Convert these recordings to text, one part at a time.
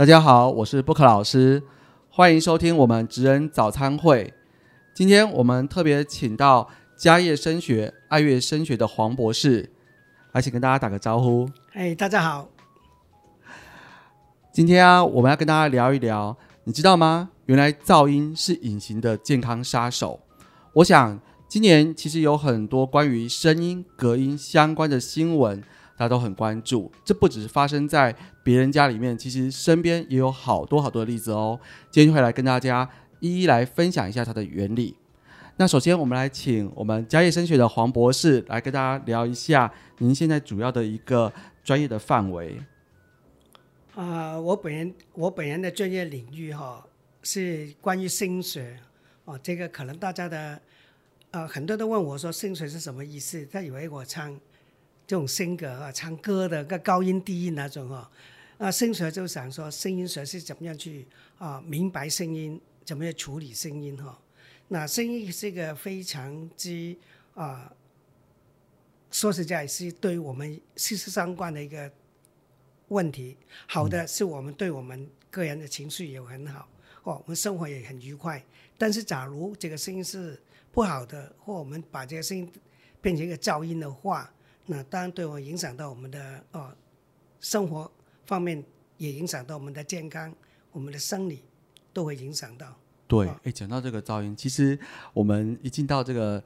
大家好，我是布克老师，欢迎收听我们职人早餐会。今天我们特别请到嘉业升学、爱乐升学的黄博士，来请跟大家打个招呼。哎，大家好。今天啊，我们要跟大家聊一聊，你知道吗？原来噪音是隐形的健康杀手。我想今年其实有很多关于声音、隔音相关的新闻。大家都很关注，这不只是发生在别人家里面，其实身边也有好多好多的例子哦。今天会来跟大家一一来分享一下它的原理。那首先，我们来请我们嘉业升学的黄博士来跟大家聊一下您现在主要的一个专业的范围。啊，我本人我本人的专业领域哈是关于声学哦，这个可能大家的呃很多都问我说声学是什么意思，他以为我唱。这种性格啊，唱歌的个高音低音那种哦，啊，声学就想说声音学是怎么样去啊明白声音，怎么样处理声音哈？那声音是一个非常之啊，说实在，是对我们息息相关的一个问题。好的，是我们对我们个人的情绪也很好哦，我们生活也很愉快。但是，假如这个声音是不好的，或我们把这个声音变成一个噪音的话，那当然对我影响到我们的哦生活方面，也影响到我们的健康，我们的生理都会影响到。对，哎，讲到这个噪音，其实我们一进到这个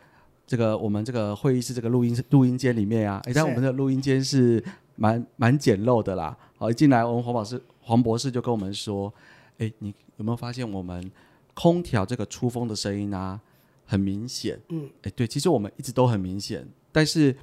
这个我们这个会议室这个录音录音间里面啊，哎，但我们的录音间是蛮蛮简陋的啦。好，一进来，我们黄老师黄博士就跟我们说，哎，你有没有发现我们空调这个出风的声音啊，很明显？嗯，哎，对，其实我们一直都很明显，但是。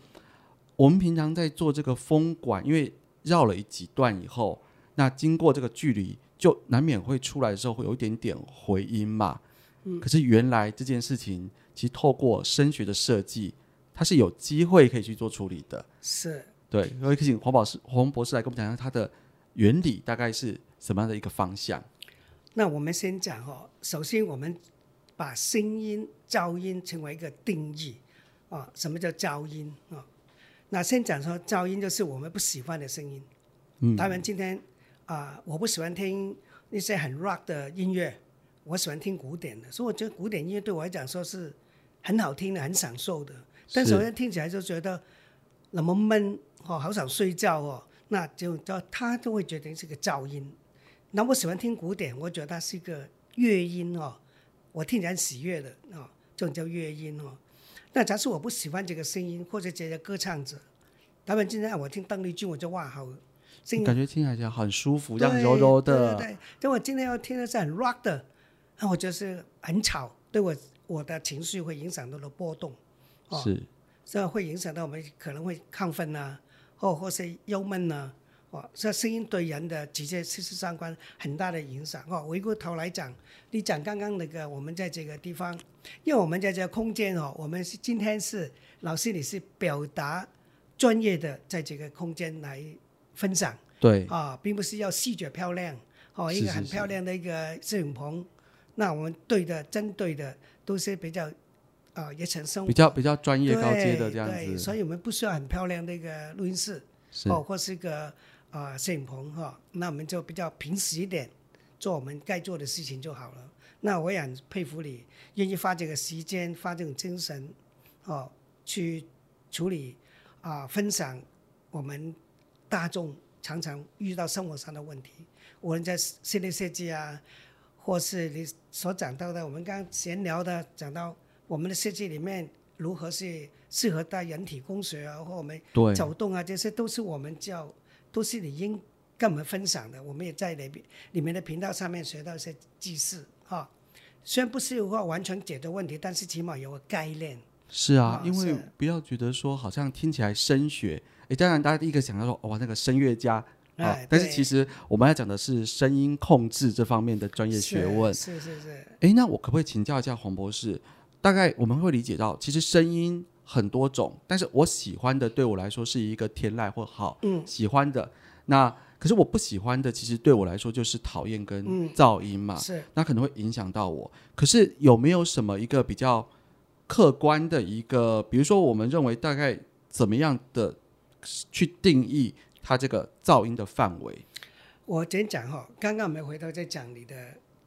我们平常在做这个风管，因为绕了几段以后，那经过这个距离，就难免会出来的时候会有一点点回音嘛。嗯。可是原来这件事情，其实透过声学的设计，它是有机会可以去做处理的。是。对，所以请黄博士、黄博士来跟我们讲讲它的原理大概是什么样的一个方向。那我们先讲哦，首先我们把声音噪音成为一个定义啊，什么叫噪音啊？那先讲说噪音就是我们不喜欢的声音。嗯。当然今天啊，我不喜欢听那些很 rock 的音乐，我喜欢听古典的，所以我觉得古典音乐对我来讲说是很好听的、很享受的。但是我听起来就觉得那么闷哦，好想睡觉哦，那就叫他就会觉得是个噪音。那我喜欢听古典，我觉得它是一个乐音哦，我听起来喜悦的哦，这种叫乐音哦。那假使我不喜欢这个声音，或者这些歌唱者，他们今天我听邓丽君，我就哇好，声音感觉听起来很舒服，这样柔柔的。对对对，但我今天要听的是很 rock 的，那我就是很吵，对我我的情绪会影响到的波动，是，这会影响到我们可能会亢奋呐，或或是忧闷呐。哦，这声音对人的直接息息相关，很大的影响。哦，回过头来讲，你讲刚刚那个，我们在这个地方，因为我们在这个空间哦，我们是今天是老师，你是表达专业的，在这个空间来分享。对。啊，并不是要视觉漂亮，哦，一个很漂亮的一个摄影棚，那我们对的、针对的都是比较啊，也成生比较比较专业高阶的这样子。所以我们不需要很漂亮的一个录音室，哦，或是一个。啊，摄影棚哈，那我们就比较平时一点，做我们该做的事情就好了。那我也很佩服你，愿意花这个时间、花这种精神，哦，去处理啊，分享我们大众常常遇到生活上的问题。无论在室内设计啊，或是你所讲到的，我们刚闲聊的讲到我们的设计里面如何是适合带人体工学啊，或我们走动啊，这些都是我们叫。都是你应跟我们分享的，我们也在里边里面的频道上面学到一些知识哈。虽然不是话完全解决问题，但是起码有个概念。是啊，因为不要觉得说好像听起来声学，哎，当然大家第一个想到说哇那个声乐家啊，但是其实我们要讲的是声音控制这方面的专业学问。是是是。哎，那我可不可以请教一下黄博士？大概我们会理解到，其实声音。很多种，但是我喜欢的对我来说是一个天籁或好，嗯，喜欢的。那可是我不喜欢的，其实对我来说就是讨厌跟噪音嘛，是。那可能会影响到我。可是有没有什么一个比较客观的一个，比如说我们认为大概怎么样的去定义它这个噪音的范围？我先讲哈，刚刚我们回头再讲你的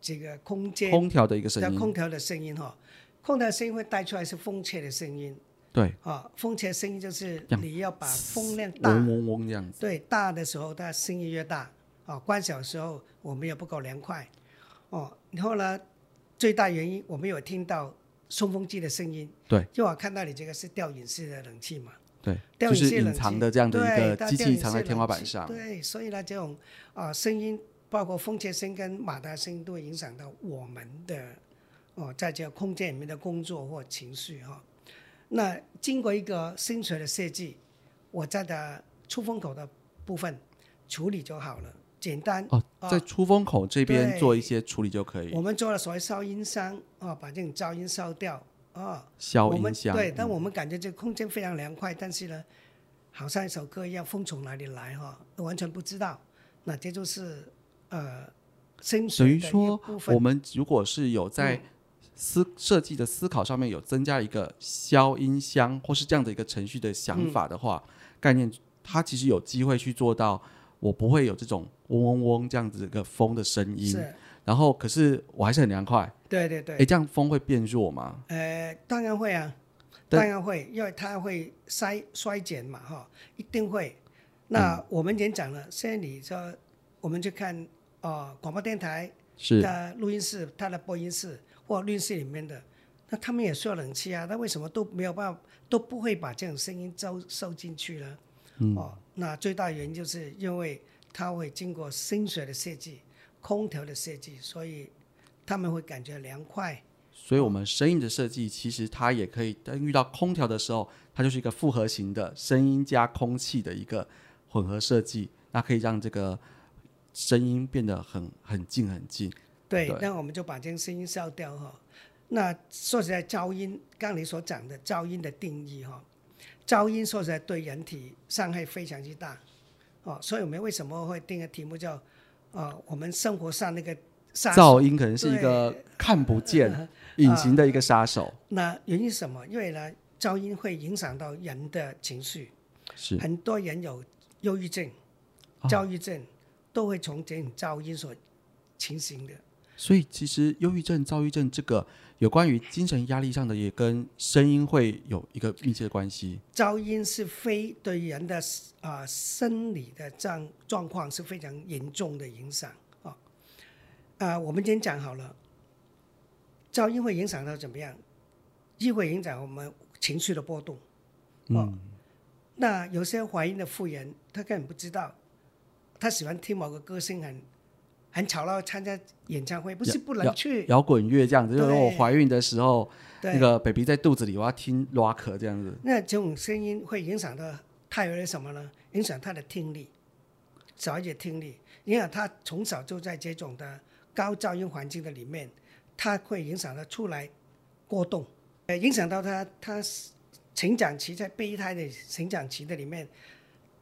这个空间，空调的一个声音，叫空调的声音哈，空调声音会带出来是风切的声音对，啊，风切声音就是你要把风量大，嗡嗡嗡这样子。对，大的时候它声音越大，啊，关小的时候我们也不够凉快，哦，然后呢，最大原因我们有听到送风机的声音，对，就我看到你这个是吊顶式的冷气嘛，对，吊就是隐顶式冷气藏的这样的一个机器藏在天花板上。对，所以呢，这种啊、声音，包括风切声跟马达声音，都会影响到我们的哦，在这个空间里面的工作或情绪哈、那经过一个深水的设计，我在的出风口的部分处理就好了，简单。哦，啊在出风口这边做一些处理就可以，我们做了所谓消音箱啊、把这种噪音消掉啊。消音箱。对，嗯但我们感觉这个空间非常凉快，但是呢，好像一首歌一样，风从哪里来哈、完全不知道。那这就是呃，深等水的一于说我。们如果是有在思设计的思考上面有增加一个消音箱或是这样的一个程序的嗯想法的话，概念它其实有机会去做到，我不会有这种嗡嗡嗡这样子一个风的声音，然后可是我还是很凉快，对对对诶，。这样风会变弱吗？呃，当然会啊，但当然会，因为它会衰衰减嘛，哈，一定会。那嗯我们演讲了，现在你说我们去看呃广播电台是的录音室、它的播音室或录音室里面的，那他们也需要冷气啊，那为什么都没有办法都不会把这种声音收收进去呢？嗯哦，那最大原因就是因为它会经过深水的设计、空调的设计，所以他们会感觉凉快。所以，我们声音的设计其实它也可以，当遇到空调的时候，它就是一个复合型的声音加空气的一个混合设计，那可以让这个声音变得很很近很近。对对，那我们就把这个声音消掉哈。那说实在，噪音，刚刚你所讲的噪音的定义哈，噪音说实在对人体伤害非常之大哦，所以我们为什么会定个题目叫呃，我们生活上那个杀噪音可能是一个看不见、隐形的一个杀手，那原因什么？因为呢，噪音会影响到人的情绪，是。很多人有忧郁症、哦焦虑症，都会从这种噪音所情形的。所以其实忧郁症、躁郁症这个有关于精神压力上的，也跟声音会有一个密切的关系。噪音是非对人的啊、生理的状状况是非常严重的影响啊。啊、我们今天讲好了，噪音会影响到怎么样？亦会影响我们情绪的波动。哦，那有些怀孕的妇人，她根本不知道，她喜欢听某个歌星很很吵闹，参加演唱会，不是不能去。摇滚乐这样子，就是我怀孕的时候，那个 baby 在肚子里，我要听 rock 这样子。那这种声音会影响到胎儿的什么呢？影响他的听力，小孩子听力，影响他从小就在这种的高噪音环境的里面，他会影响他出来过动，呃，影响到他他成长期在备胎的成长期的里面，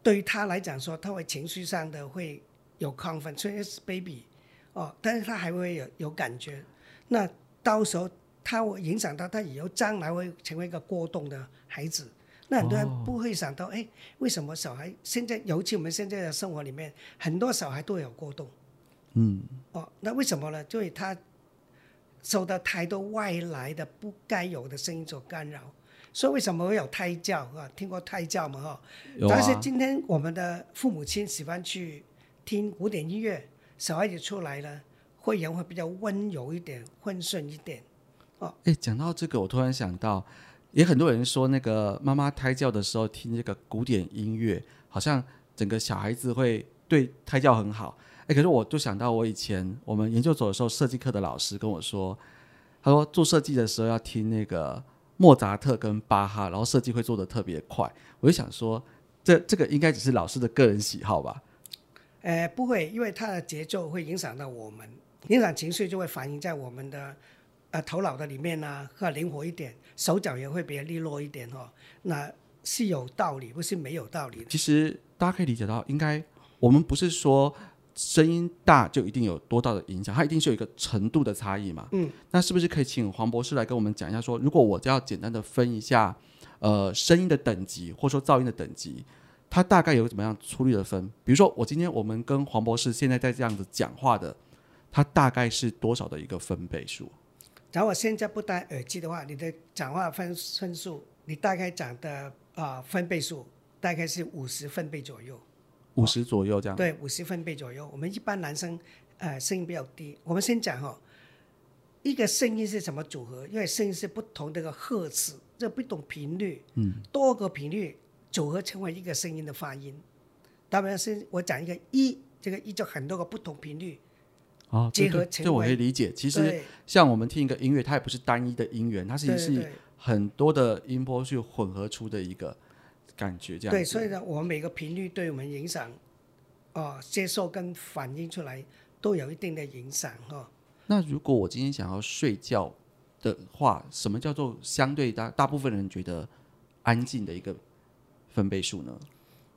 对于他来讲说，他会情绪上的会有亢奋，虽然是 baby 哦，但是他还会有有感觉，那到时候他会影响到他以后将来会成为一个过动的孩子。那很多人不会想到，哎、为什么小孩现在，尤其我们现在的生活里面，很多小孩都有过动。嗯，哦，那为什么呢？就是他受到太多外来的不该有的声音所干扰，所以为什么会有胎教啊？听过胎教吗？哈、但是今天我们的父母亲喜欢去听古典音乐，小孩子出来了，会人会比较温柔一点，温顺一点。哦哎，讲到这个，我突然想到，也很多人说，那个妈妈胎教的时候听这个古典音乐，好像整个小孩子会对胎教很好。哎，可是我就想到我以前我们研究所的时候，设计课的老师跟我说，他说做设计的时候要听那个莫扎特跟巴哈，然后设计会做的特别快。我就想说，这这个应该只是老师的个人喜好吧？呃，不会，因为它的节奏会影响到我们，影响情绪就会反映在我们的呃头脑的里面呢、啊，灵活一点，手脚也会比较利落一点哦。那是有道理，不是没有道理的。其实大家可以理解到，应该我们不是说声音大就一定有多大的影响，它一定是有一个程度的差异嘛。嗯，那是不是可以请黄博士来跟我们讲一下说如果我只要简单的分一下，呃，声音的等级或者说噪音的等级，它大概有怎么样粗略的分？比如说，我今天我们跟黄博士现在在这样子讲话的，它大概是多少的一个分贝数？假如我现在不戴耳机的话，你的讲话分分数，你大概讲的啊、分贝数大概是五十分贝左右。五十左右这样。对，五十分贝左右。我们一般男生呃声音比较低。我们先讲哈、一个声音是什么组合？因为声音是不同的个赫兹，这不同频率，嗯，多个频率组合成为一个声音的发音。当然是我讲一个一，这个一就很多个不同频率哦，结对对这我可以理解。其实像我们听一个音乐，它也不是单一的音源，它其实是很多的音波去混合出的一个感觉，这样对，所以呢，我们每个频率对我们影响，哦、接受跟反映出来都有一定的影响哈、那如果我今天想要睡觉的话，什么叫做相对大大部分人觉得安静的一个分贝数呢？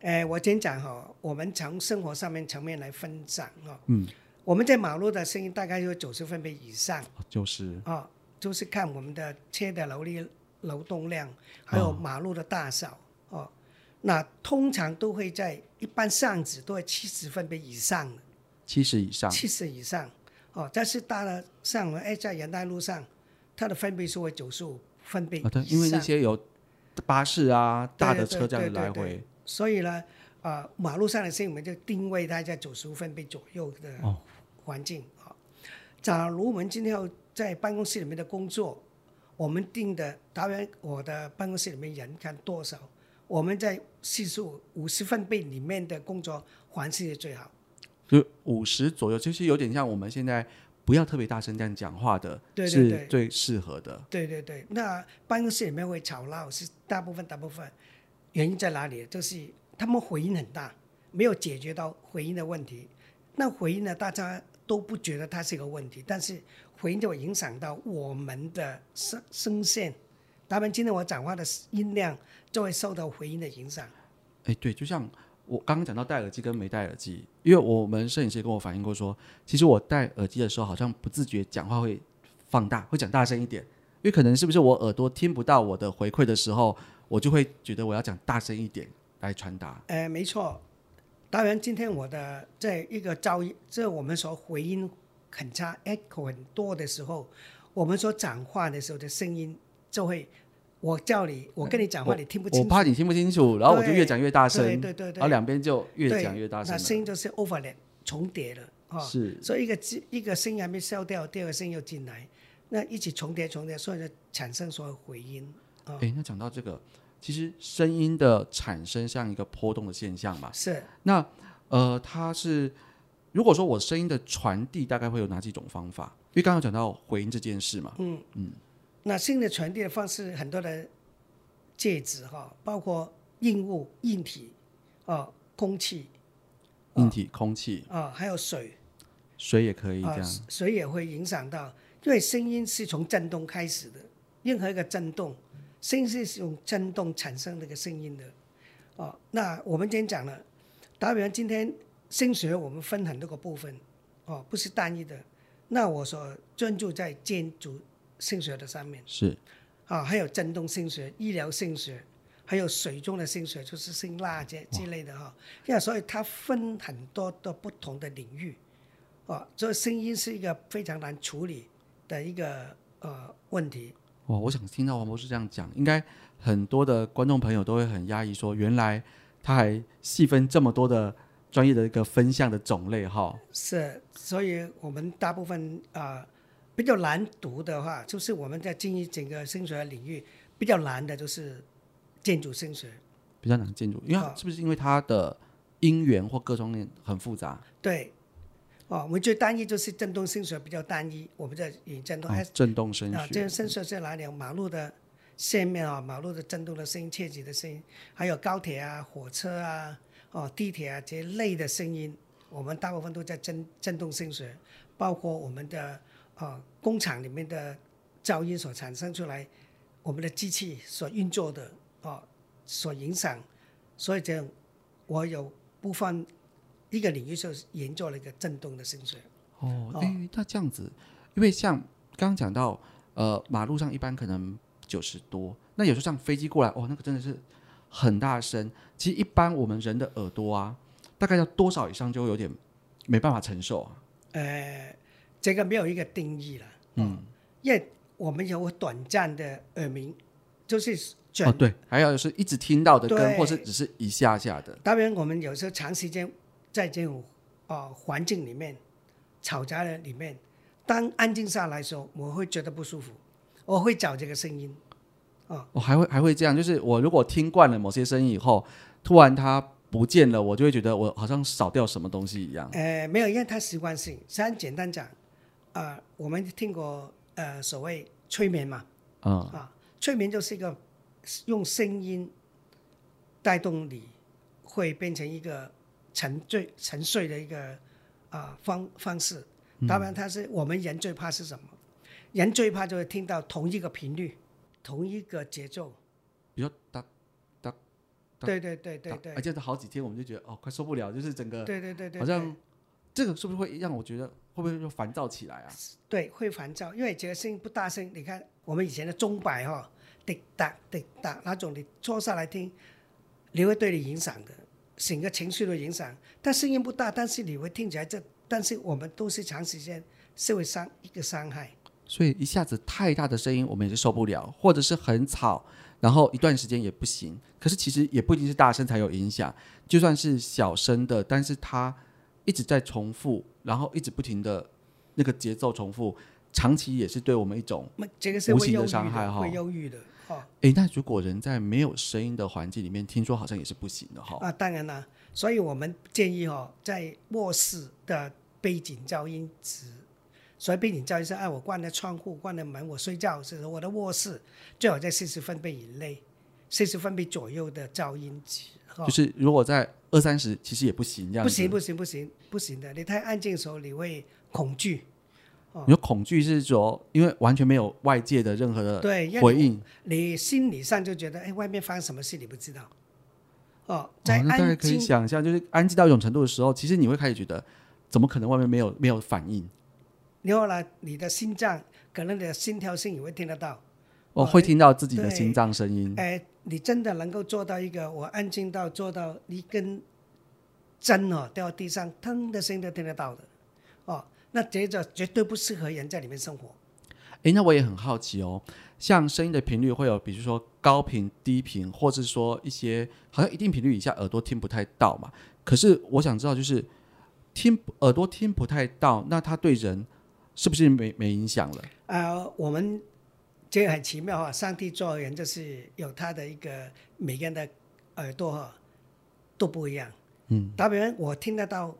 哎，我先讲哈，我们从生活上面层面来分享哈。嗯，我们在马路的声音大概有九十分贝以上就是啊、就是看我们的车的劳力劳动量，还有马路的大小哦。那通常都会在一般巷子都会七十分贝以上，七十以上，七十以上哦。但是大的像我们哎在元代路上，它的分贝数为九十五分贝以上。啊，对，因为那些有巴士啊、大的车这样子对对对来回，所以呢，啊、马路上的声音我们就定位它在九十五分贝左右的哦。环境啊、假如我们今天要在办公室里面的工作，我们定的，当然我的办公室里面人看多少，我们在系数五十分贝里面的工作环境是最好。就五十左右，其实有点像我们现在不要特别大声这样讲话的，对对对是最适合的。对对对，那办公室里面会吵闹，是大部分大部分原因在哪里？就是他们回音很大，没有解决到回音的问题。那回音呢，大家都不觉得它是一个问题，但是回音就会影响到我们的声声线。他们，今天我讲话的音量就会受到回音的影响。哎，对，就像我刚刚讲到戴耳机跟没戴耳机，因为我们摄影师跟我反映过说，其实我戴耳机的时候好像不自觉讲话会放大，会讲大声一点，因为可能是不是我耳朵听不到我的回馈的时候，我就会觉得我要讲大声一点来传达。呃，没错。当然，今天我的在一个噪音，这我们说回音很差，echo 很多的时候，我们所讲话的时候的声音就会，我叫你，我跟你讲话，你听不清楚。我怕你听不清楚，然后我就越讲越大声，对对对对然后两边就越讲越大声。那声音就是 overlap 重叠了啊、哦。是，所以一个一个声音还没消掉，第二个声音又进来，那一起重叠重叠，所以就产生所有回音。哦哎，那讲到这个，其实声音的产生像一个波动的现象嘛。是那呃，它是如果说我声音的传递，大概会有哪几种方法？因为刚刚讲到回音这件事嘛，那声音的传递的方式很多的介质哈，包括硬物、硬体，哦，空气硬体、空气、啊、还有水水也可以这啊、样。水也会影响到，因为声音是从震动开始的，任何一个震动，声音是用震动产生那个声音的。哦，那我们今天讲了，打比方今天声学我们分很多个部分，哦，不是单一的。那我所专注在建筑声学的上面。是啊，还有振动性学、医疗性学，还有水中的性学，就是声蜡这之类的哈。因为所以它分很多的不同的领域，啊，所以声音是一个非常难处理的一个呃问题。哇，我想听到黄博士这样讲，应该很多的观众朋友都会很压抑，说原来他还细分这么多的专业的一个分项的种类哈。是，所以我们大部分啊、比较难读的话，就是我们在经营整个声学领域比较难的，就是建筑声学。比较难建筑，因为是不是因为它的音源或各方面很复杂？对，哦，我们最单一就是振动声学比较单一，我们在引振动。哦，震动声啊，这学个声学在哪里？马路的线面啊，马路的震动的声音、切击的声音，还有高铁啊、火车啊、哦地铁啊这类的声音，我们大部分都在震震动声学，包括我们的呃工厂里面的噪音所产生出来，我们的机器所运作的哦所影响，所以这样我有部分一个领域就是研究了一个震动的声学。哦，哦哎、那这样子，因为像刚刚讲到，呃，马路上一般可能九十多，那有时候像飞机过来，哦，那个真的是很大声。其实一般我们人的耳朵啊，大概要多少以上就有点没办法承受啊。呃，这个没有一个定义了，嗯，因为我们有短暂的耳鸣，就是准哦，对，还有是一直听到的跟，对或是只是一下下的。当然，我们有时候长时间在这种呃环境里面、吵杂的里面，当安静下来的时候，我会觉得不舒服，我会找这个声音。我还会还会这样，就是我如果听惯了某些声音以后，突然它不见了，我就会觉得我好像少掉什么东西一样。呃，没有，因为它习惯性。虽然简单讲，呃，我们听过呃所谓催眠嘛，嗯，啊，催眠就是一个用声音带动你，会变成一个沉醉沉睡的一个啊、方方式。当然，它是我们人最怕是什么？人最怕就是听到同一个频率、同一个节奏。比如说哒哒哒对对对对对而且是好几天我们就觉得哦，快受不了，就是整个对对对对，好像这个是不是会让我觉得会不会就烦躁起来啊？对，会烦躁，因为这个声音不大声。你看我们以前的钟摆哈、滴答滴答那种，你坐下来听，你会对你影响的，整个情绪的影响。但声音不大，但是你会听起来这，但是我们都是长时间是会伤一个伤害。所以一下子太大的声音我们也是受不了，或者是很吵，然后一段时间也不行。可是其实也不一定是大声才有影响，就算是小声的，但是它一直在重复，然后一直不停的那个节奏重复，长期也是对我们一种无形的伤害哈会忧郁的哦。哎，那如果人在没有声音的环境里面，听说好像也是不行的哈。啊，当然了，所以我们建议哦，在卧室的背景噪音值，所以背景噪音是哎我关了窗户、关了门，我睡觉的时候，我的卧室最好在四十分贝以内，四十分贝左右的噪音值。哦就是如果在二三十，其实也不行，这样不行，不行，不行，不行的。你太安静的时候，你会恐惧。你说恐惧是说，因为完全没有外界的任何的对，回应，你心理上就觉得，哎，外面发生什么事你不知道。哦，哦在那大概可以想象，就是安静到一种程度的时候，其实你会开始觉得，怎么可能外面没有没有反应？然后呢，你的心脏可能你的心跳声也会听得到。哦我会听到自己的心脏声音。哎，你真的能够做到一个我安静到做到一根针哦掉地上，腾的声音都听得到的。哦，那这个绝对不适合人在里面生活。诶，那我也很好奇哦，像声音的频率会有，比如说高频、低频，或是说一些好像一定频率以下耳朵听不太到嘛。可是我想知道，就是听耳朵听不太到，那它对人是不是没没影响了？呃，我们这个很奇妙哈、上帝做人就是有他的一个每个人的耳朵哈、都不一样。嗯，打比方，我听得到，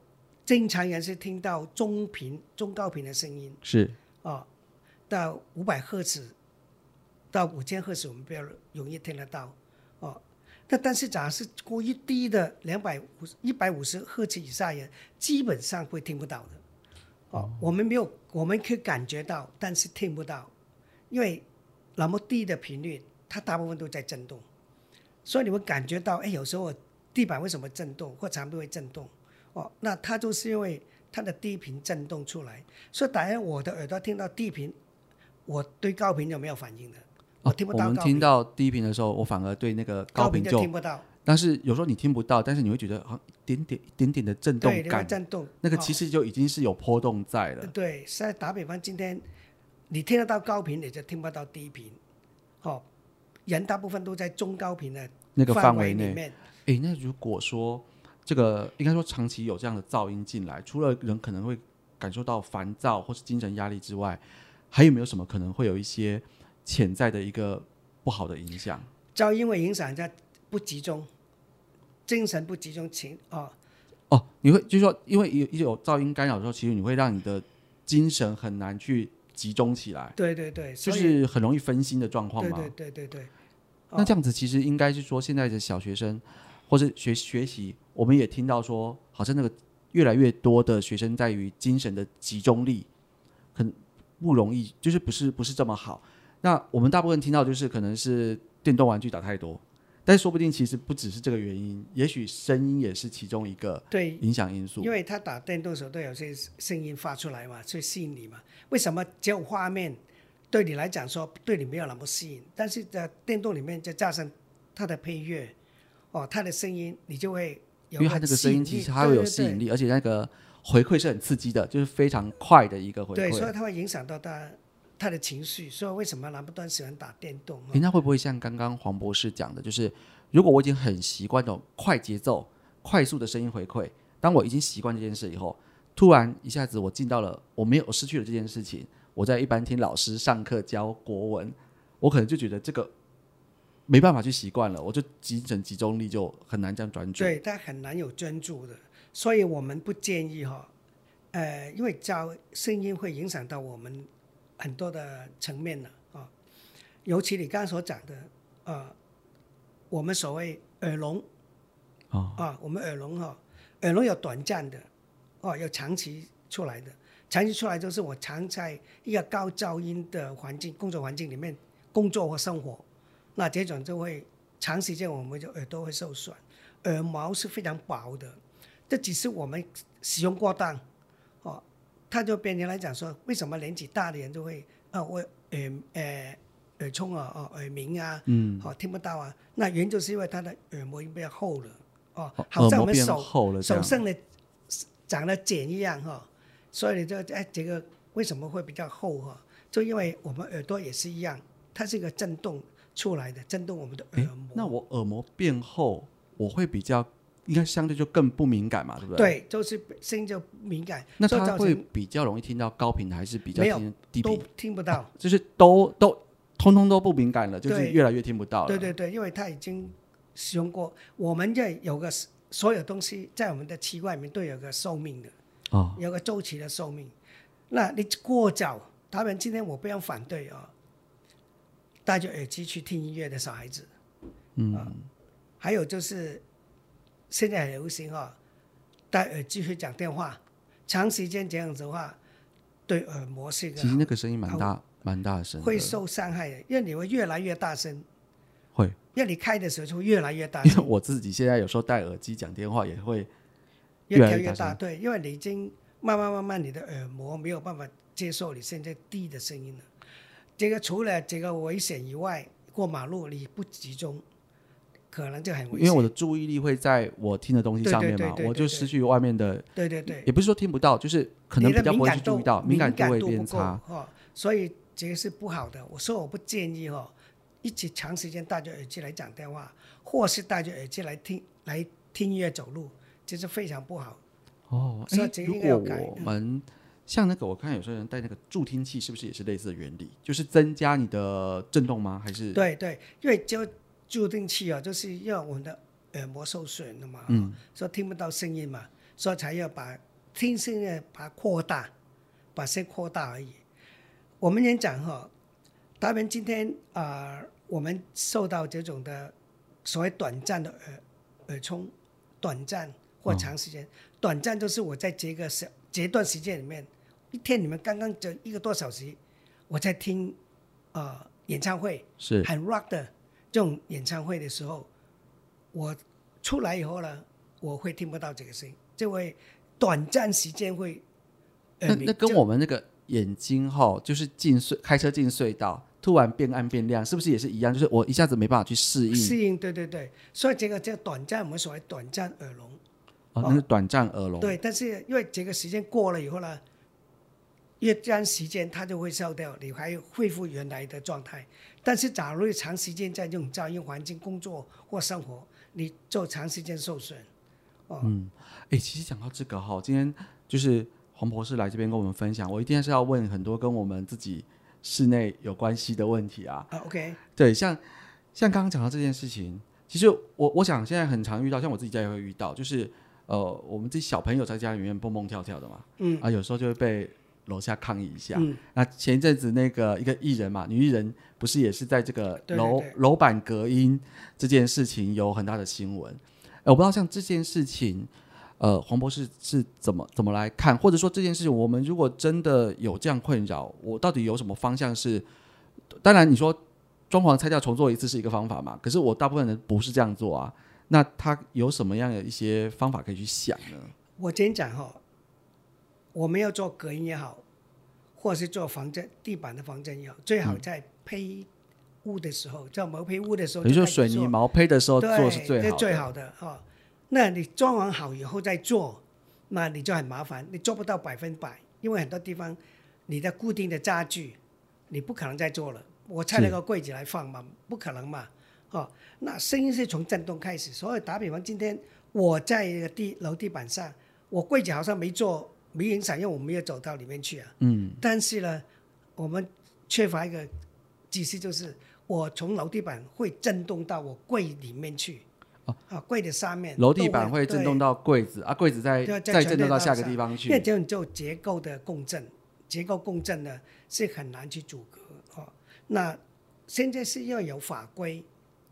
正常人是听到中频、中高频的声音是哦，到五百赫兹到五千赫兹，我们比较容易听得到哦。那但是假如是过于低的两百五一百五十赫兹以下人，基本上会听不到的。哦，我们没有，我们可以感觉到，但是听不到，因为那么低的频率，它大部分都在震动，所以你会感觉到，哎，有时候地板为什么震动，或墙壁会震动？哦，那它就是因为它的低频震动出来，所以打然我的耳朵听到低频，我对高频就没有反应的，我听不到哦我们，听到低频的时候，我反而对那个高就频就，听不到，但是有时候你听不到，但是你会觉得好像一点点一点点的震动感，震动，那个哦其实就已经是有波动在了。对，现在打比方，今天你听得到高频，你就听不到低频，哦，人大部分都在中高频的那个范范围内。诶，那如果说这个应该说长期有这样的噪音进来，除了人可能会感受到烦躁或是精神压力之外，还有没有什么可能会有一些潜在的一个不好的影响？噪音会影响人家不集中，精神不集中情哦，哦，你会就是说，因为有有噪音干扰的时候，其实你会让你的精神很难去集中起来，对对对，就是很容易分心的状况嘛。对对对对对，哦那这样子其实应该是说，现在的小学生或是学学习，我们也听到说，好像那个越来越多的学生在于精神的集中力很不容易，就是不是不是这么好。那我们大部分听到就是可能是电动玩具打太多，但说不定其实不只是这个原因，也许声音也是其中一个对，影响因素因。为他打电动的时候都有些声音发出来嘛，去吸引你嘛。为什么只有画面对你来讲说对你没有那么吸引？但是在电动里面再加上它的配乐，哦，它的声音你就会有因为它这个声音其实它会有吸引力，而且那个回馈是很刺激的，就是非常快的一个回馈。对，所以它会影响到他他的情绪。所以为什么南不端喜欢打电动？诶那会不会像刚刚黄博士讲的，就是如果我已经很习惯这种快节奏、快速的声音回馈，当我已经习惯这件事以后，突然一下子我进到了我没有我失去了这件事情，我在一般听老师上课教国文，我可能就觉得这个没办法去习惯了，我就精神集中力就很难这样专注。对，它很难有专注的。所以我们不建议哈，呃，因为教声音会影响到我们很多的层面了啊，尤其你刚刚所讲的，呃，我们所谓耳聋哦，啊，我们耳聋哈，耳聋有短暂的，哦，有长期出来的，长期出来就是我常在一个高噪音的环境、工作环境里面工作或生活，那这种就会长时间我们就耳朵会受损，耳毛是非常薄的。这只是我们使用过当，哦，他就变成来讲说，为什么年纪大的人就会啊，我耳呃耳聪啊，哦耳鸣啊，嗯，哦听不到啊，那原因就是因为他的耳膜变厚了，哦，哦好像我们手厚了手上的长了茧一样哈、所以就哎这个为什么会比较厚哈、就因为我们耳朵也是一样，它是一个震动出来的，震动我们的耳膜。那我耳膜变厚，我会比较应该相对就更不敏感嘛，对不对？。对，就是声音就敏感，那他会比较容易听到高频的，还是比较听低都频？听不到。就是都都通通都不敏感了，就是越来越听不到了。对对对，因为他已经使用过，我们这有个所有东西在我们的器官里面都有个寿命的，哦，有个周期的寿命。那你过早，他们今天我不要反对啊、戴着耳机去听音乐的小孩子，嗯，还有就是现在很流行啊、戴耳机去讲电话，长时间这样子的话，对耳膜是一个其实那个声音蛮大蛮大声的，会受伤害的，因为你会越来越大声，会。因为你开的时候就会越来越大因为。我自己现在有时候戴耳机讲电话也会，越越来越大调越大，对，因为你已经慢慢慢慢，你的耳膜没有办法接受你现在低的声音了。这个除了这个危险以外，过马路你不集中，可能就很危险。因为我的注意力会在我听的东西上面嘛，我就失去外面的，对对对，也不是说听不到，就是可能比较不会去注意到，敏感度会变差。哦，所以这个是不好的。我说我不建议哦，一起长时间戴着耳机来讲电话，或是戴着耳机来听来听音乐走路，这是非常不好。哦，哎所以这个如应该要改果我们像那个，我看有些人戴那个助听器，是不是也是类似的原理？就是增加你的震动吗？还是对对，因为就助听器啊，就是要我们的耳膜受损了嘛，嗯，所以听不到声音嘛，所以才要把听声音把它扩大，把声扩大而已。我们演讲哈，他们今天啊、呃我们受到这种的所谓短暂的耳耳冲，短暂或长时间，短暂就是我在这个时这段时间里面，一天你们刚刚这一个多小时，我在听呃演唱会，是。很 rock 的这种演唱会的时候，我出来以后呢，我会听不到这个声音，就会短暂时间会。那耳鸣就那跟我们那个眼睛哈，就是进隧开车进隧道，突然变暗变亮，是不是也是一样？就是我一下子没办法去适应适应，对对对，所以这个叫短暂，我们所谓短暂耳聋。哦，那是短暂耳聋。对，但是因为这个时间过了以后呢，越段时间它就会消掉，你还恢复原来的状态。但是假如你长时间在这种噪音环境工作或生活，你就长时间受损。哦，嗯哎，其实讲到这个哈，今天就是黄博士来这边跟我们分享，我一定是要问很多跟我们自己室内有关系的问题啊。啊，OK，对，像像刚刚讲到这件事情，其实我我想现在很常遇到，像我自己家也会遇到，就是呃，我们这小朋友在家里面蹦蹦跳跳的嘛，嗯啊，有时候就会被楼下抗议一下。嗯，那前一阵子那个一个艺人嘛，女艺人不是也是在这个楼楼板隔音这件事情有很大的新闻。呃我不知道像这件事情，呃，黄博士是怎么怎么来看，或者说这件事情，我们如果真的有这样困扰，我到底有什么方向是？当然，你说装潢拆掉重做一次是一个方法嘛，可是我大部分人不是这样做啊。那他有什么样的一些方法可以去想呢？我今天讲哈，我们要做隔音也好，或是做防震地板的防震也好，最好在胚屋的时候，在毛坯屋的时候，等于说水泥毛坯的时候对做是最好的，最好的哦。那你装完好以后再做，那你就很麻烦，你做不到百分百，因为很多地方你的固定的家具你不可能再做了。我拆了个柜子来放嘛，不可能嘛。哦，那声音是从震动开始，所以打比方，今天我在一个地楼地板上，我柜子好像没做，没影响，因为我没有走到里面去啊。嗯，但是呢，我们缺乏一个机制，就是我从楼地板会震动到我柜里面去。哦啊，柜的上面楼地板会震动到，到柜子啊，柜子再再再震动到下个地方因为去。这种就结构的共振，结构共振呢是很难去阻隔哦。那现在是要有法规，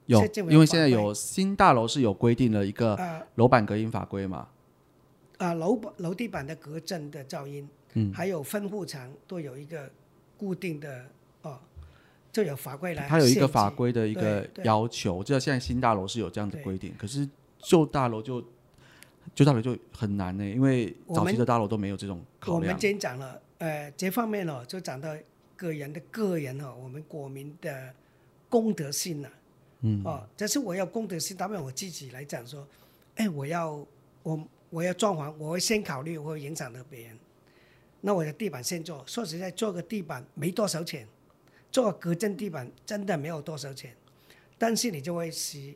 有因为现在有新大楼是有规定了一个啊楼板隔音法规嘛。啊楼板楼地板的隔震的噪音，嗯，还有分户墙都有一个固定的哦，就有法规来它有一个法规的一个要求，我知道现在新大楼是有这样的规定，可是旧大楼就旧大楼就很难呢，因为早期的大楼都没有这种考量。我们今天讲了，呃，这方面哦，就讲到个人的个人哦，我们国民的公德心呐、嗯，哦，这是我要公德心，当然我自己来讲说，哎，我要我我要装潢，我会先考虑会影响到别人。那我的地板先做，说实在，做个地板没多少钱，做个隔震地板真的没有多少钱，但是你就会使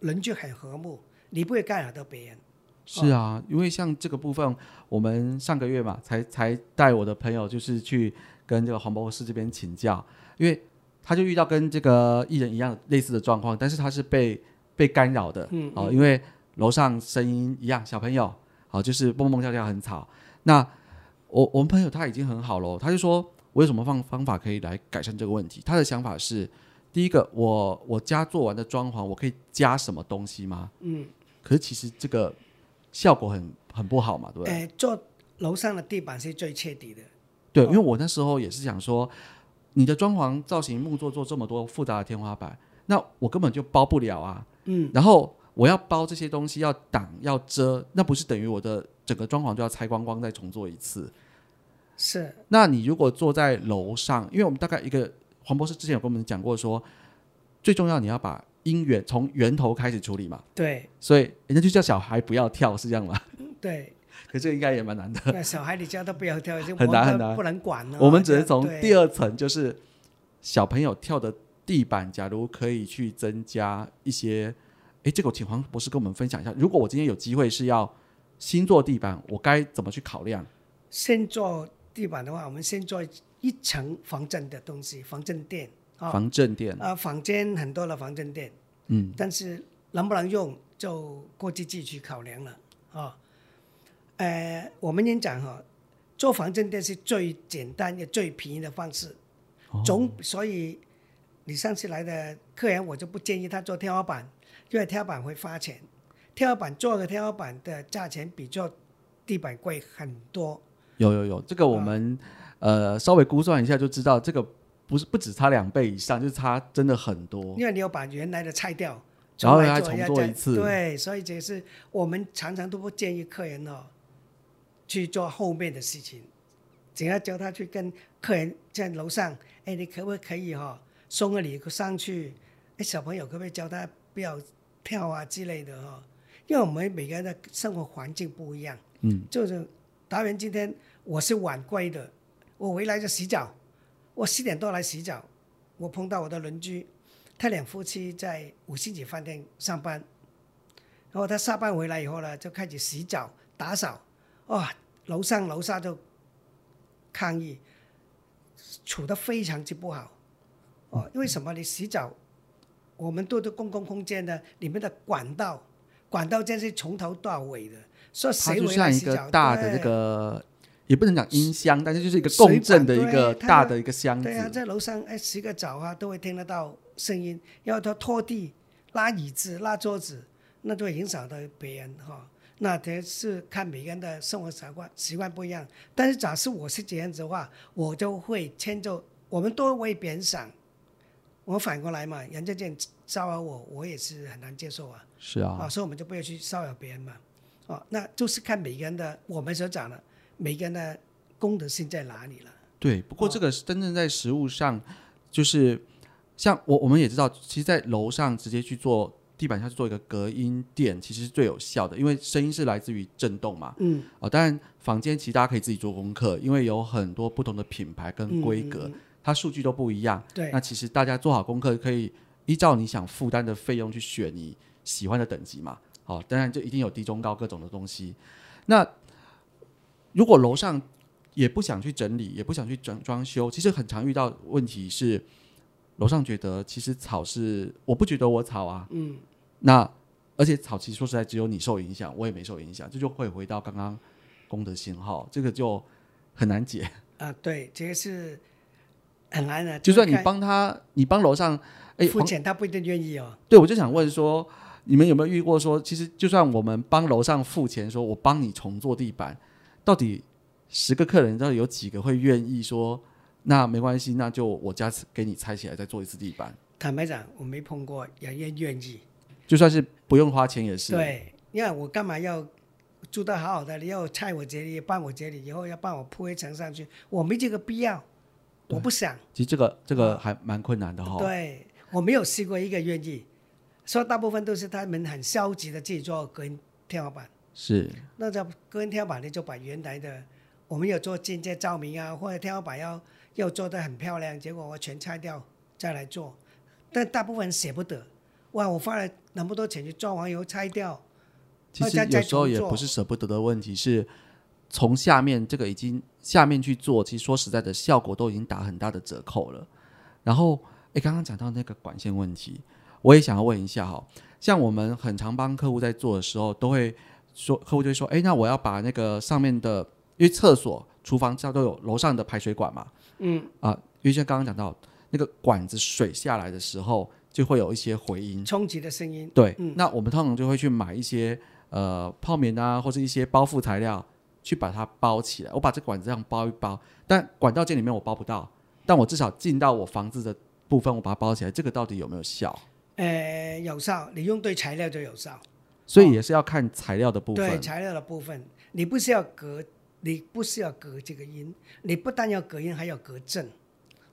邻居很和睦，你不会干扰到别人。是啊，因为像这个部分，我们上个月嘛，才才带我的朋友就是去跟这个黄博士这边请教，因为他就遇到跟这个艺人一样类似的状况，但是他是被被干扰的，嗯哦，因为楼上声音一样，小朋友，好、就是蹦蹦跳跳很吵。那我我们朋友他已经很好了，他就说我有什么方方法可以来改善这个问题？他的想法是，第一个，我我家做完的装潢，我可以加什么东西吗？嗯，可是其实这个效果很很不好嘛，对不对？哎，做楼上的地板是最彻底的。对，哦因为我那时候也是想说，你的装潢造型木作做这么多复杂的天花板，那我根本就包不了啊。嗯，然后我要包这些东西，要挡要遮，那不是等于我的整个装潢就要拆光光再重做一次？是那你如果坐在楼上，因为我们大概一个黄博士之前有跟我们讲过说，最重要你要把因源从源头开始处理嘛，对所以人家就叫小孩不要跳，是这样吗？对，可这个应该也蛮难的。那小孩你叫他不要跳，就 很难很难不能管了。我们只能从第二层，就是小朋友跳的地板，假如可以去增加一些，诶，这个请黄博士跟我们分享一下。如果我今天有机会是要新做地板，我该怎么去考量？先做地板的话，我们先做一层防震的东西，防震垫啊防震垫，啊，房间很多的防震垫，嗯，但是能不能用就过自己去考量了啊。呃，我们先讲哈，做防震垫是最简单也最便宜的方式，哦总所以你上次来的客人，我就不建议他做天花板，因为天花板会花钱。天花板做个天花板的价钱比做地板贵很多。有有有，这个我们、呃稍微估算一下就知道，这个不是不止差两倍以上，就是差真的很多。因为你要把原来的拆掉，然后来再重做一次对，所以这是我们常常都不建议客人哦去做后面的事情，只要叫他去跟客人在楼上，哎，你可不可以哈、送个礼物上去？哎，小朋友可不可以教他不要跳啊之类的哈、因为我们每个人的生活环境不一样，嗯，就是达人今天我是晚归的，我回来就洗澡，我十点多来洗澡，我碰到我的邻居，他两夫妻在五星级饭店上班，然后他下班回来以后呢，就开始洗澡打扫，哇、楼上楼下就抗议，处得非常之不好，哦，因为什么？你洗澡，我们都的公共空间的，里面的管道，管道间是从头到尾的，所以它谁回就像一？个大的对这个，也不能讲音箱，但是就是一个共振的一个大的一个箱子。对啊，在楼上哎洗个澡啊，都会听得到声音。要他拖地、拉椅子、拉桌子，那就会影响到别人哈、那这是看每个人的生活习惯习惯不一样。但是假设我是这样子的话，我就会迁就，我们都为别人想。我反过来嘛，人家这样骚扰我，我也是很难接受啊。是啊，啊，所以我们就不要去骚扰别人嘛。哦，那就是看每个人的，我们所讲的每个人的功德心在哪里了。对，不过这个是真正在实物上，就是像我我们也知道，其实，在楼上直接去做地板下去做一个隔音垫，其实是最有效的，因为声音是来自于震动嘛。嗯，哦，当然房间其实大家可以自己做功课，因为有很多不同的品牌跟规格，嗯嗯它数据都不一样。对那其实大家做好功课，可以依照你想负担的费用去选你喜欢的等级嘛。好、当然就一定有低中高各种的东西。那如果楼上也不想去整理，也不想去装装修，其实很常遇到问题是，楼上觉得其实草是我不觉得我草啊，嗯，那而且草其实说实在只有你受影响，我也没受影响，这就会回到刚刚功德信号，这个就很难解。啊，对，这个是很难的。就算你看帮他，你帮楼上，哎，付黄钱，他不一定愿意哦。对我就想问说，你们有没有遇过说，其实就算我们帮楼上付钱，说我帮你重做地板，到底十个客人到底有几个会愿意说，那没关系，那就我家给你拆起来再做一次地板，坦白讲，我没碰过，也愿愿意。就算是不用花钱也是。，对，因为我干嘛要住得好好的，你要拆我这里，搬我这里，以后要帮我铺一层上去，我没这个必要，我不想。其实这个这个还蛮困难的哈。对我没有试过一个愿意，所以大部分都是他们很消极的自己做隔音天花板。是那这隔音天花板呢，就把原来的我们有做间接照明啊，或者天花板要要做的很漂亮，结果我全拆掉再来做，但大部分人舍不得。哇，我花了那么多钱去装完以后拆掉，其实有时候也不是舍不得的问题，是从下面这个已经下面去做，其实说实在的，效果都已经打很大的折扣了。然后，诶，刚刚讲到那个管线问题，我也想要问一下哈，像我们很常帮客户在做的时候，都会说客户就会说，哎，那我要把那个上面的，因为厕所、厨房这都有楼上的排水管嘛，嗯，啊，因为像刚刚讲到那个管子水下来的时候，就会有一些回音。冲击的声音。对，嗯那我们通常就会去买一些呃泡棉啊，或者一些包覆材料，去把它包起来。我把这管子这样包一包，但管道间里面我包不到，但我至少进到我房子的部分，我把它包起来，这个到底有没有效？呃，有效，你用对材料就有效。所以也是要看材料的部分。对材料的部分，你不是要隔，你不是要隔这个音，你不但要隔音，还要隔震。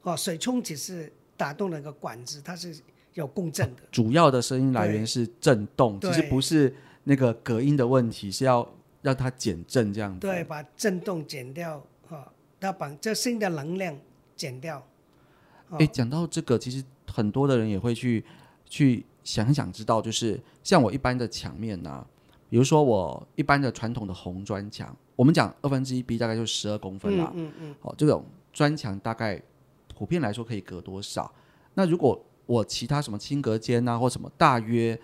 哦，水冲只是打动那个管子，它是有共振的。主要的声音来源是震动，其实不是那个隔音的问题，是要让它减震这样子。对，把震动减掉，哈、要把这新的能量减掉。哦哎，讲到这个，其实很多的人也会去去想想知道，就是像我一般的墙面呐、比如说我一般的传统的红砖墙，我们讲二分之一 B 大概就十二公分啦。嗯嗯哦，这种砖墙大概普遍来说可以隔多少？那如果我其他什么轻隔间啊，或什么大约，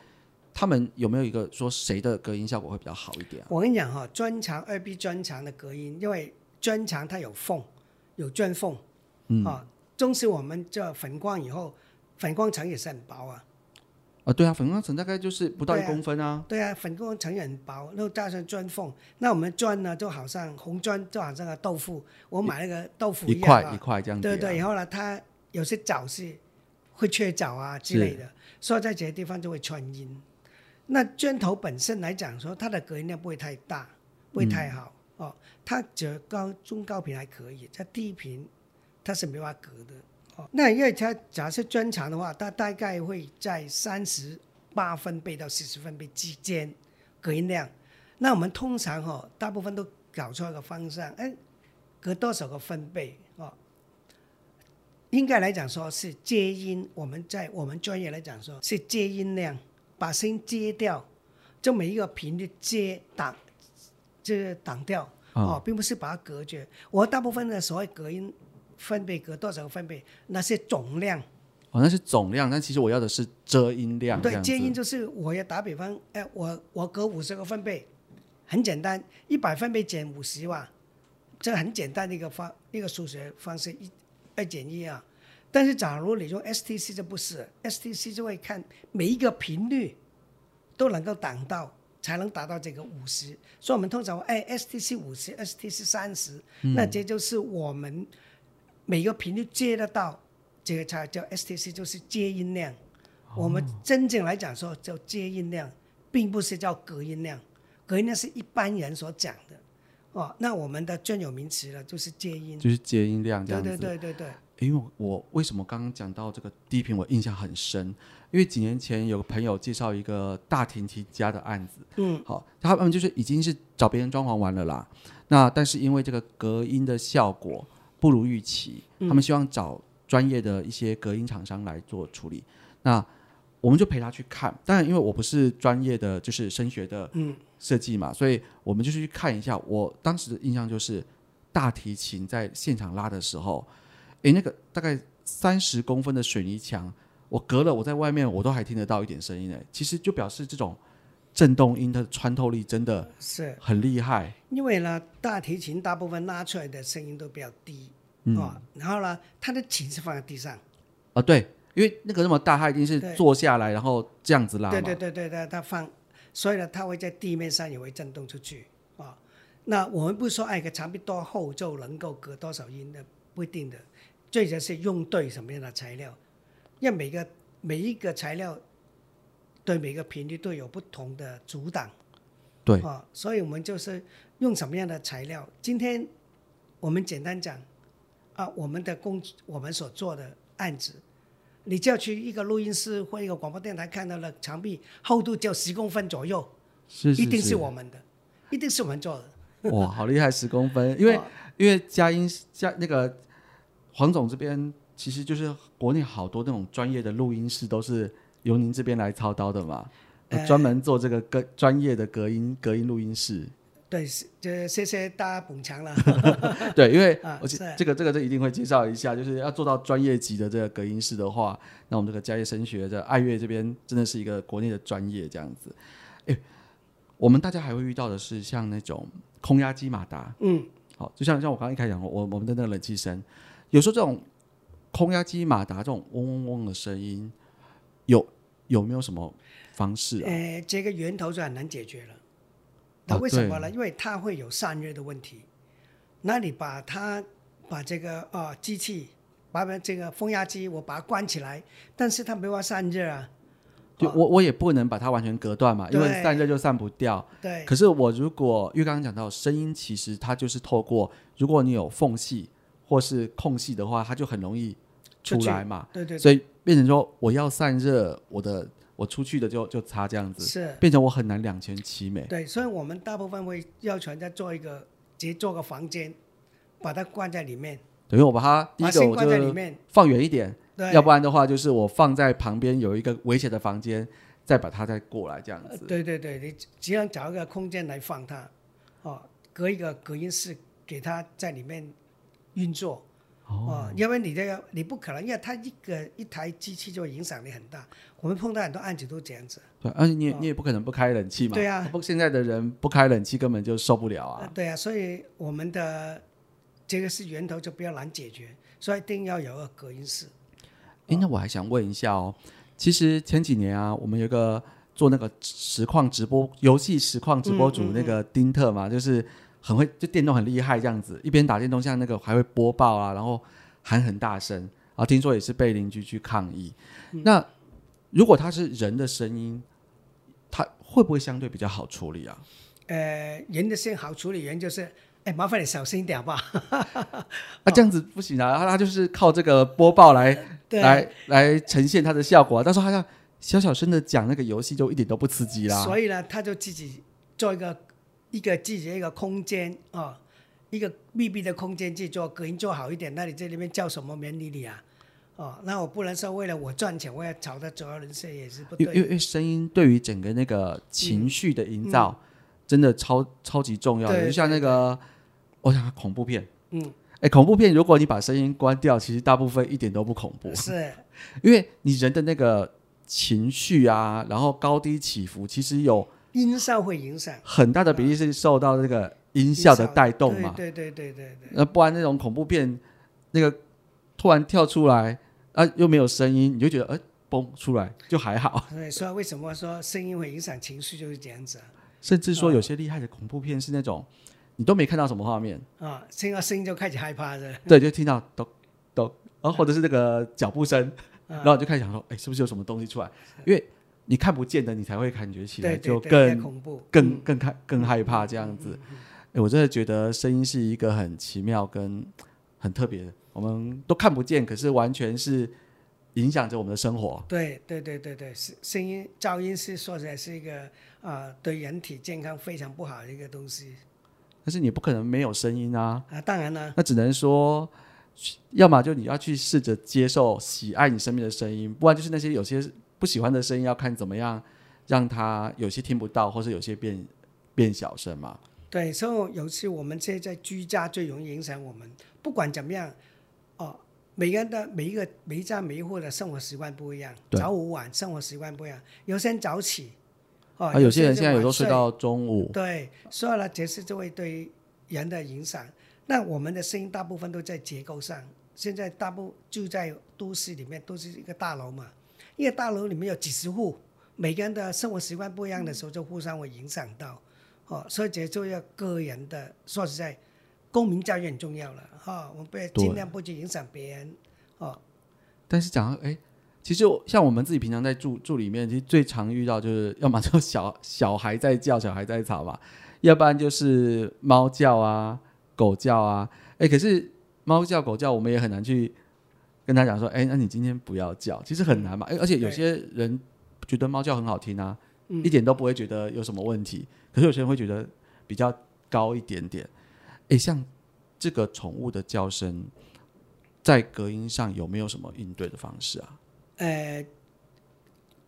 他们有没有一个说谁的隔音效果会比较好一点啊？我跟你讲哈、砖墙二 B 砖墙的隔音，因为砖墙它有缝，有砖缝，嗯啊，纵使我们这粉光以后，粉光层也是很薄啊，啊，对啊，粉光层大概就是不到一公分啊。对啊，粉光层也很薄，然后加上砖缝，那我们砖呢，就好像红砖，就好像个豆腐，我买那个豆腐样一块一啊，块这样子、啊。对对，然后呢，它有些角是会缺角啊之类的，所以在这些地方就会穿音。那砖头本身来讲说，它的隔音量不会太大，不会太好、嗯哦。它只有高中高频还可以，在低频它是没法隔的哦。那因为它假设砖墙的话，它大概会在三十八分贝到四十分贝之间隔音量。那我们通常哦，大部分都搞错一个方向，哎，隔多少个分贝哦？应该来讲说是接音，我们在我们专业来讲说是接音量，把声音接掉，就每一个频率接挡，就是挡掉哦，并不是把它隔绝。我大部分的所谓隔音分贝隔多少个分贝，那是总量。哦，那是总量，但其实我要的是遮音量。对，遮音就是我要打比方，哎，我我隔五十个分贝，很简单，一百分贝减五十吧，这很简单的一个方一个数学方式，一二减一啊。但是假如你用 STC 就不是，STC 就会看每一个频率都能够挡到，才能达到这个五十。所以我们通常哎 STC 五十，STC 三十，那这就是我们每个频率接得到，这个才叫 STC，就是接音量。我们真正来讲说叫接音量，并不是叫隔音量，隔音量是一般人所讲的。哦，那我们的专有名词了，就是接音。就是接音量这对样子。对对对对，因为我为什么刚刚讲到这个低频，我印象很深，因为几年前有个朋友介绍一个大提琴家的案子，嗯，好，他们就是已经是找别人装潢完了啦，那但是因为这个隔音的效果不如预期，他们希望找专业的一些隔音厂商来做处理，那我们就陪他去看，当然因为我不是专业的就是声学的嗯。设计嘛，所以我们就去看一下。我当时的印象就是大提琴在现场拉的时候，诶，那个大概三十公分的水泥墙，我隔了我在外面我都还听得到一点声音诶，其实就表示这种震动音的穿透力真的是很厉害。因为呢，大提琴大部分拉出来的声音都比较低，嗯哦，然后呢，它的琴是放在地上，啊，对，因为那个那么大，它一定是坐下来然后这样子拉。对对对对对，它放，所以呢，它会在地面上也会震动出去啊、那我们不说哎，个墙壁多厚就能够隔多少音的，不一定的，最主要是用对什么样的材料，因为每个每一个材料对每个频率都有不同的阻挡。对啊、所以我们就是用什么样的材料？今天我们简单讲啊，我们的工我们所做的案子，你就要去一个录音室或一个广播电台看到了墙壁厚度就十公分左右，是是一定是是我们的，一定是我们做的。哇，好厉害，十公分！因为、哦因为佳音佳那个黄总这边，其实就是国内好多那种专业的录音室都是由您这边来操刀的嘛，呃专门做这个隔专业的隔音隔音录音室。对，是就谢谢大家捧场了。对，因为 啊而且是这个这个这一定会介绍一下，就是要做到专业级的这个隔音室的话，那我们这个嘉业声学的爱乐这边真的是一个国内的专业这样子。哎，我们大家还会遇到的是像那种空压机马达，嗯，好，就像像我刚刚一开始讲过，我我们的那个冷气声，有时候这种空压机马达这种嗡嗡嗡的声音，有有没有什么方式啊？呃，这个源头就很难解决了。那哦为什么呢？因为它会有散热的问题。那你把它把这个啊、呃机器，把这个风压机我把它关起来，但是它没法散热啊。就我我也不能把它完全隔断嘛，因为散热就散不掉。对，可是我如果因为刚刚讲到声音，其实它就是透过如果你有缝隙或是空隙的话，它就很容易出来嘛。对对所以变成说我要散热，我的我出去的就就擦这样子，是，变成我很难两全其美。对，所以我们大部分会要求人家做一个，直接做个房间，把它关在里面，等于我把它第一个我就面。放远一点，对，要不然的话就是我放在旁边有一个危险的房间，再把它再过来这样呃子。对对对，你只要找一个空间来放它，哦，隔一个隔音室给它在里面运作。哦，因为你这个你不可能，因为它一个一台机器就影响力很大。我们碰到很多案子都这样子。对，而且你也你也不可能不开冷气嘛。对啊不，现在的人不开冷气根本就受不了啊。呃对啊，所以我们的这个是源头就比较难解决，所以一定要有个隔音室。诶，那我还想问一下哦，其实前几年啊，我们有一个做那个实况直播游戏实况直播主嗯嗯嗯那个丁特嘛，就是很会就电动很厉害这样子，一边打电动像那个还会播报啊，然后喊很大声，然后听说也是被邻居去抗议。嗯那如果他是人的声音，他会不会相对比较好处理啊？呃，人的声音好处理，人就是，哎，麻烦你小心一点吧。啊，这样子不行啊，他他就是靠这个播报来 对来来呈现它的效果、啊。到时候他要小小声的讲那个游戏，就一点都不刺激啦。所以呢，他就自己做一个一个自己的一个空间啊、一个密闭的空间去做隔音做好一点。那你在里面叫什么没人理你啊？哦，那我不能说为了我赚钱，我要吵得左右人生也是不因为因为因。为声音对于整个那个情绪的营造，真的超超级重要的。就像那个，我想恐怖片，嗯，哎，恐怖片如果你把声音关掉，其实大部分一点都不恐怖，是，因为你人的那个情绪啊，然后高低起伏，其实有音效会影响很大的比例是受到这个音效的带动嘛。对对对对对对。那不然那种恐怖片，那个突然跳出来啊，又没有声音，你就觉得哎，嘣出来就还好。所以说为什么说声音会影响情绪，就是这样子啊。甚至说有些厉害的恐怖片是那种你都没看到什么画面，啊，听到声音就开始害怕的。对，就听到咚咚，然后或者是那个脚步声，啊然后你就开始想说，哎，是不是有什么东西出来？因为你看不见的，你才会感觉起来就更恐怖，更嗯更害更害怕这样子。哎，我真的觉得声音是一个很奇妙跟很特别的我们都看不见，可是完全是影响着我们的生活。对对对对对，声声音噪音是说起来是一个啊、对人体健康非常不好的一个东西但是你不可能没有声音啊，啊。当然了，那只能说，要么就你要去试着接受、喜爱你身边的声音，不然就是那些有些不喜欢的声音，要看怎么样让他有些听不到，或是有些变变小声嘛。对，所以尤其我们现在居家最容易影响我们，不管怎么样，哦，每个人的每一个每一家每一户的生活习惯不一样，对早午晚生活习惯不一样，有些人早起，哦，啊，有些人现在有时候睡到中午，对，所以呢，这是就会对人的影响。那我们的声音大部分都在结构上，现在大部住在都市里面，都是一个大楼嘛，一个大楼里面有几十户，每个人的生活习惯不一样的时候，就互相会影响到。哦，所以这就要个人的，说实在，公民教育很重要了哈、我们不要尽量不去影响别人。哦，但是讲到哎，其实像我们自己平常在住住里面，其实最常遇到就是要么就小小孩在叫，小孩在吵吧，要不然就是猫叫啊、狗叫啊。哎，可是猫叫、狗叫，我们也很难去跟他讲说，哎，那你今天不要叫，其实很难嘛。哎，而且有些人觉得猫叫很好听啊，一点都不会觉得有什么问题。可是有些人会觉得比较高一点点。哎，像这个宠物的叫声，在隔音上有没有什么应对的方式啊？呃，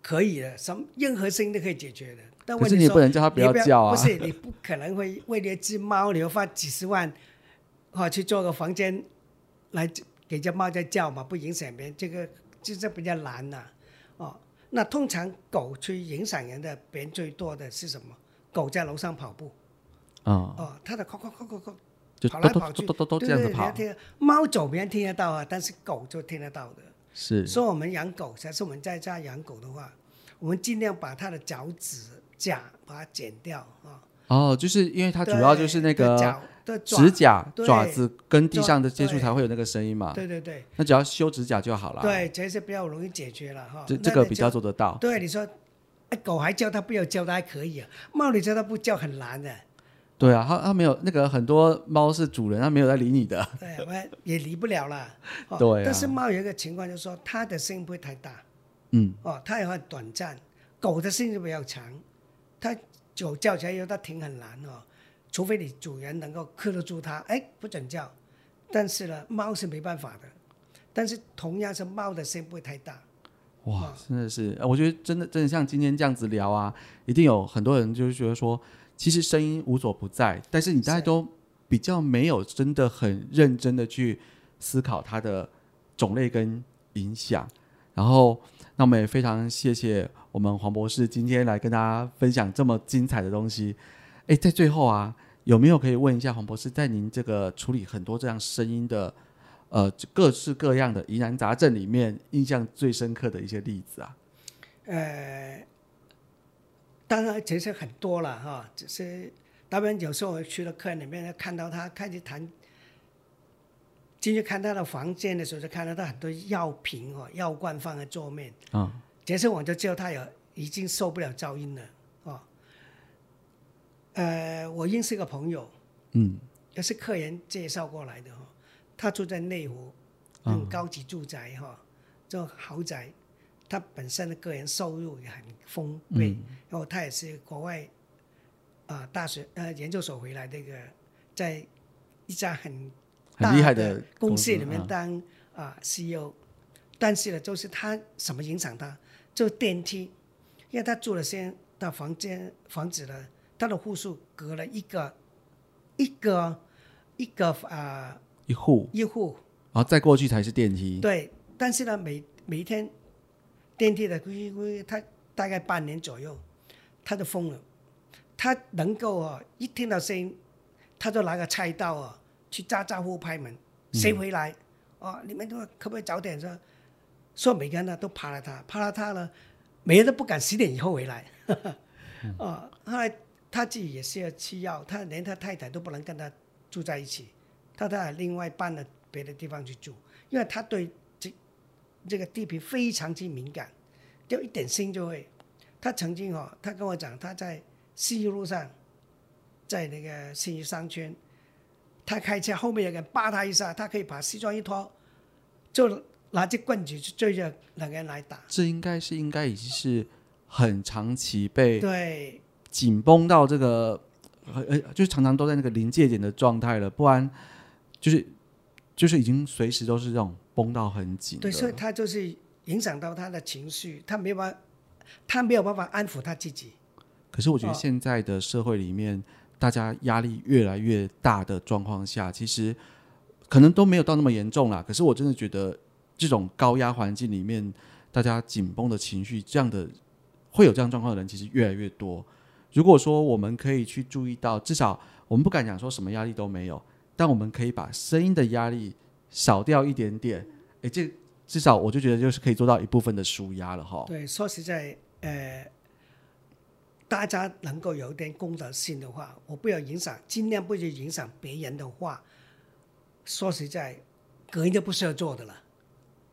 可以的，什么任何声音都可以解决的。但问题说不能叫它不要叫啊。不是，你不可能会为了一只猫，你要花几十万，哦，去做个房间来给家猫在叫嘛，不影响别人，这个就是比较难呐、哦，那通常狗去影响人的，别人最多的是什么？狗在楼上跑步，哦，哦，它的哐哐哐哐哐，就跑来跑去对对这样子跑，人家听猫走别人听得到啊，但是狗就听得到的。是所以我们养狗，假设我们在家养狗的话，我们尽量把它的脚趾甲把它剪掉啊。哦，就是因为它主要就是那个脚指甲、爪子跟地上的接触才会有那个声音嘛。对对对那只要修指甲就好了。，对，这是比较容易解决了哈。这这个比较做得到。对你说，哎，狗还叫它不要叫它还可以啊，猫你叫它不叫很难的，对啊，它它没有那个很多猫是主人，它没有在理你的。对，我也离不了了。哦对啊但是猫有一个情况就是说，它的声音不会太大，嗯，哦，它也很短暂。狗的声音就比较长，它狗叫起来以后它停很难哦，除非你主人能够克得住它，哎，不准叫。但是呢，猫是没办法的。但是同样是猫的声音不会太大，哇，真的是，呃我觉得真的真的像今天这样子聊啊，一定有很多人就是觉得说，其实声音无所不在，但是你大家都比较没有真的很认真的去思考它的种类跟影响。然后，那我们也非常谢谢我们黄博士今天来跟大家分享这么精彩的东西。哎，在最后啊，有没有可以问一下黄博士，在您这个处理很多这样声音的呃各式各样的疑难杂症里面，印象最深刻的一些例子啊？呃，当然其实很多了哈，只是当然有时候我去了客人里面看到他开始谈，进去看他的房间的时候，就看到他很多药瓶哦，药罐放在桌面，嗯，这时我就知道他有已经受不了噪音了哦。呃，我认识一个朋友，嗯，也是客人介绍过来的哈、他住在内湖，很高级住宅哈、这种豪宅，他本身的个人收入也很丰沛，然后他也是国外啊、大学呃研究所回来的一个，在一家很大很厉害的的公司里面嗯当啊、CEO，但是呢，就是他什么影响他？就电梯，因为他住了先到房间房子呢，他的户数隔了一个一个一个啊、一户，一户，然后再过去才是电梯。对，但是呢，每每一天电梯的规规，他大概半年左右，他就疯了，他能够哦，一听到声音，他就拿个菜刀哦，去家家户户拍门，谁回来？哦，你们都可不可以早点说？说每个人呢都怕了他，怕了他呢，每个人都不敢十点以后回来。哦，后来他自己也是要吃药，他连他太太都不能跟他住在一起，他太太另外搬了别的地方去住，因为他对这这个地皮非常之敏感，就一点心就会。他曾经哦，他跟我讲，他在西路上，在那个信义商圈，他开车后面有个人扒他一下，他可以把西装一脱，就拿着棍子去追着两个人来打。这应该是应该已经是很长期被对紧绷到这个呃呃，就是常常都在那个临界点的状态了，不然就是就是已经随时都是这种绷到很紧。对，所以他就是影响到他的情绪，他没有办法，他没有办法安抚他自己。可是我觉得哦现在的社会里面，大家压力越来越大的状况下，其实可能都没有到那么严重啦。可是我真的觉得，这种高压环境里面，大家紧绷的情绪，这样的会有这样状况的人，其实越来越多。如果说我们可以去注意到，至少我们不敢讲说什么压力都没有，但我们可以把声音的压力少掉一点点，诶，这至少我就觉得就是可以做到一部分的舒压了哈。对，说实在，呃，大家能够有一点公德心的话，我不要影响，尽量不去影响别人的话，说实在，隔音就不适合做的了。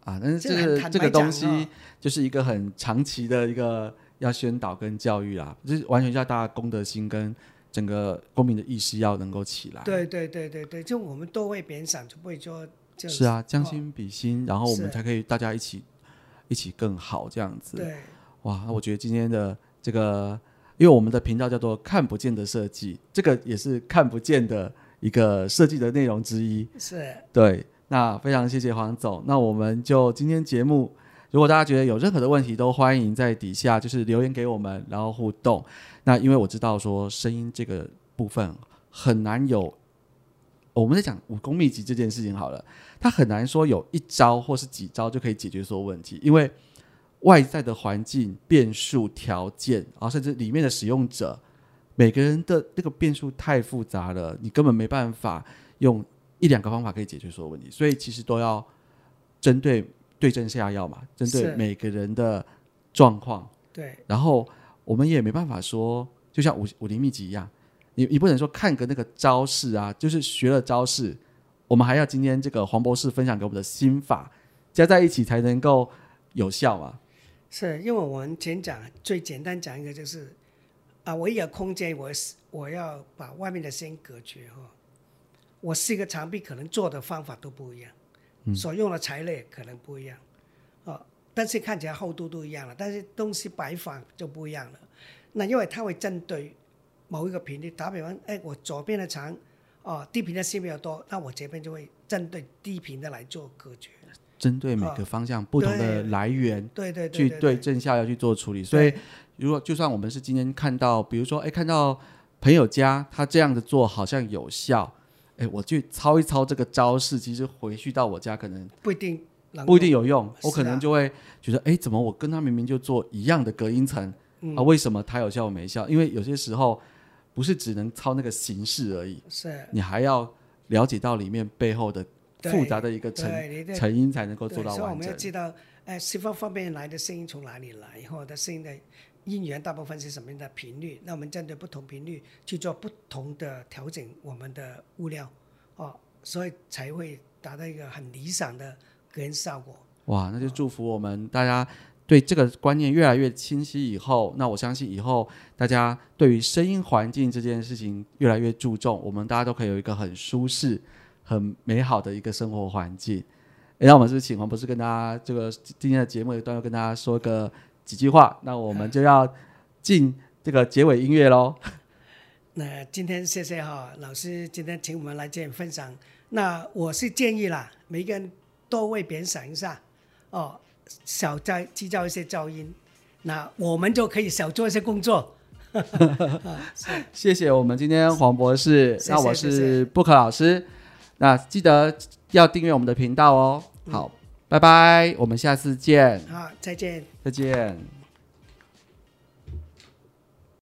啊，但是这这个这个东西哦就是一个很长期的一个要宣导跟教育啦，就是完全叫大家公德心跟整个公民的意识要能够起来。，对对对对对，就我们多为别人想，就不会说就是啊，将哦心比心，然后我们才可以大家一起一起更好这样子。对哇，那我觉得今天的这个，因为我们的频道叫做“看不见的设计”，这个也是看不见的一个设计的内容之一。是对，那非常谢谢黄总。那我们就今天节目，如果大家觉得有任何的问题，都欢迎在底下就是留言给我们，然后互动。那因为我知道说声音这个部分很难有，我们在讲武功秘籍这件事情好了，它很难说有一招或是几招就可以解决所有问题，因为外在的环境变数条件，然后甚至里面的使用者，每个人的那个变数太复杂了，你根本没办法用一两个方法可以解决所有问题，所以其实都要针对对症下药嘛，针对每个人的状况，对。然后我们也没办法说，就像武武林秘籍一样，你你不能说看个那个招式啊，就是学了招式，我们还要今天这个黄博士分享给我们的心法加在一起才能够有效嘛。是因为我们前讲最简单讲一个就是啊，我一个空间，我是我要把外面的声音隔绝哈、我四个墙壁可能做的方法都不一样，所用的材料可能不一样，哦，但是看起来厚度都一样了，但是东西摆放就不一样了。那因为它会针对某一个频率，打比方，哎，我左边的墙哦低频的线比较多，那我这边就会针对低频的来做隔绝。针对每个方向不同的对来源对对去对对。症下药去做处理，所以如果就算我们是今天看到，比如说，哎，看到朋友家他这样子做好像有效，哎，我去抄一抄这个招式，其实回去到我家可能不一定不一定有用，我可能就会觉得，哎，怎么我跟他明明就做一样的隔音层、嗯啊，为什么他有效我没效？因为有些时候不是只能抄那个形式而已，是你还要了解到里面背后的复杂的一个成成因，才能够，做到所以我们要。知道，呃，西方方面来的声音从哪里来，然后的声音的音源大部分是什么样的频率，那我们针对不同频率去做不同的调整，我们的物料，哦，所以才会达到一个很理想的隔音效果。哇，那就祝福我们大家对这个观念越来越清晰以后，那我相信以后大家对于声音环境这件事情越来越注重，我们大家都可以有一个很舒适、很美好的一个生活环境。那我们是是请黄博士跟大家这个今天的节目的段要跟大家说个几句话，那我们就要进这个结尾音乐喽。那今天谢谢哈老师今天请我们来这里分享。那我是建议啦，每个人多为别人想一下，哦，少在制造一些噪音，那我们就可以少做一些工作。谢谢我们今天黄博士，那我谢是布克老师，那记得要订阅我们的频道哦。好，拜拜，我们下次见，好，再见。再见。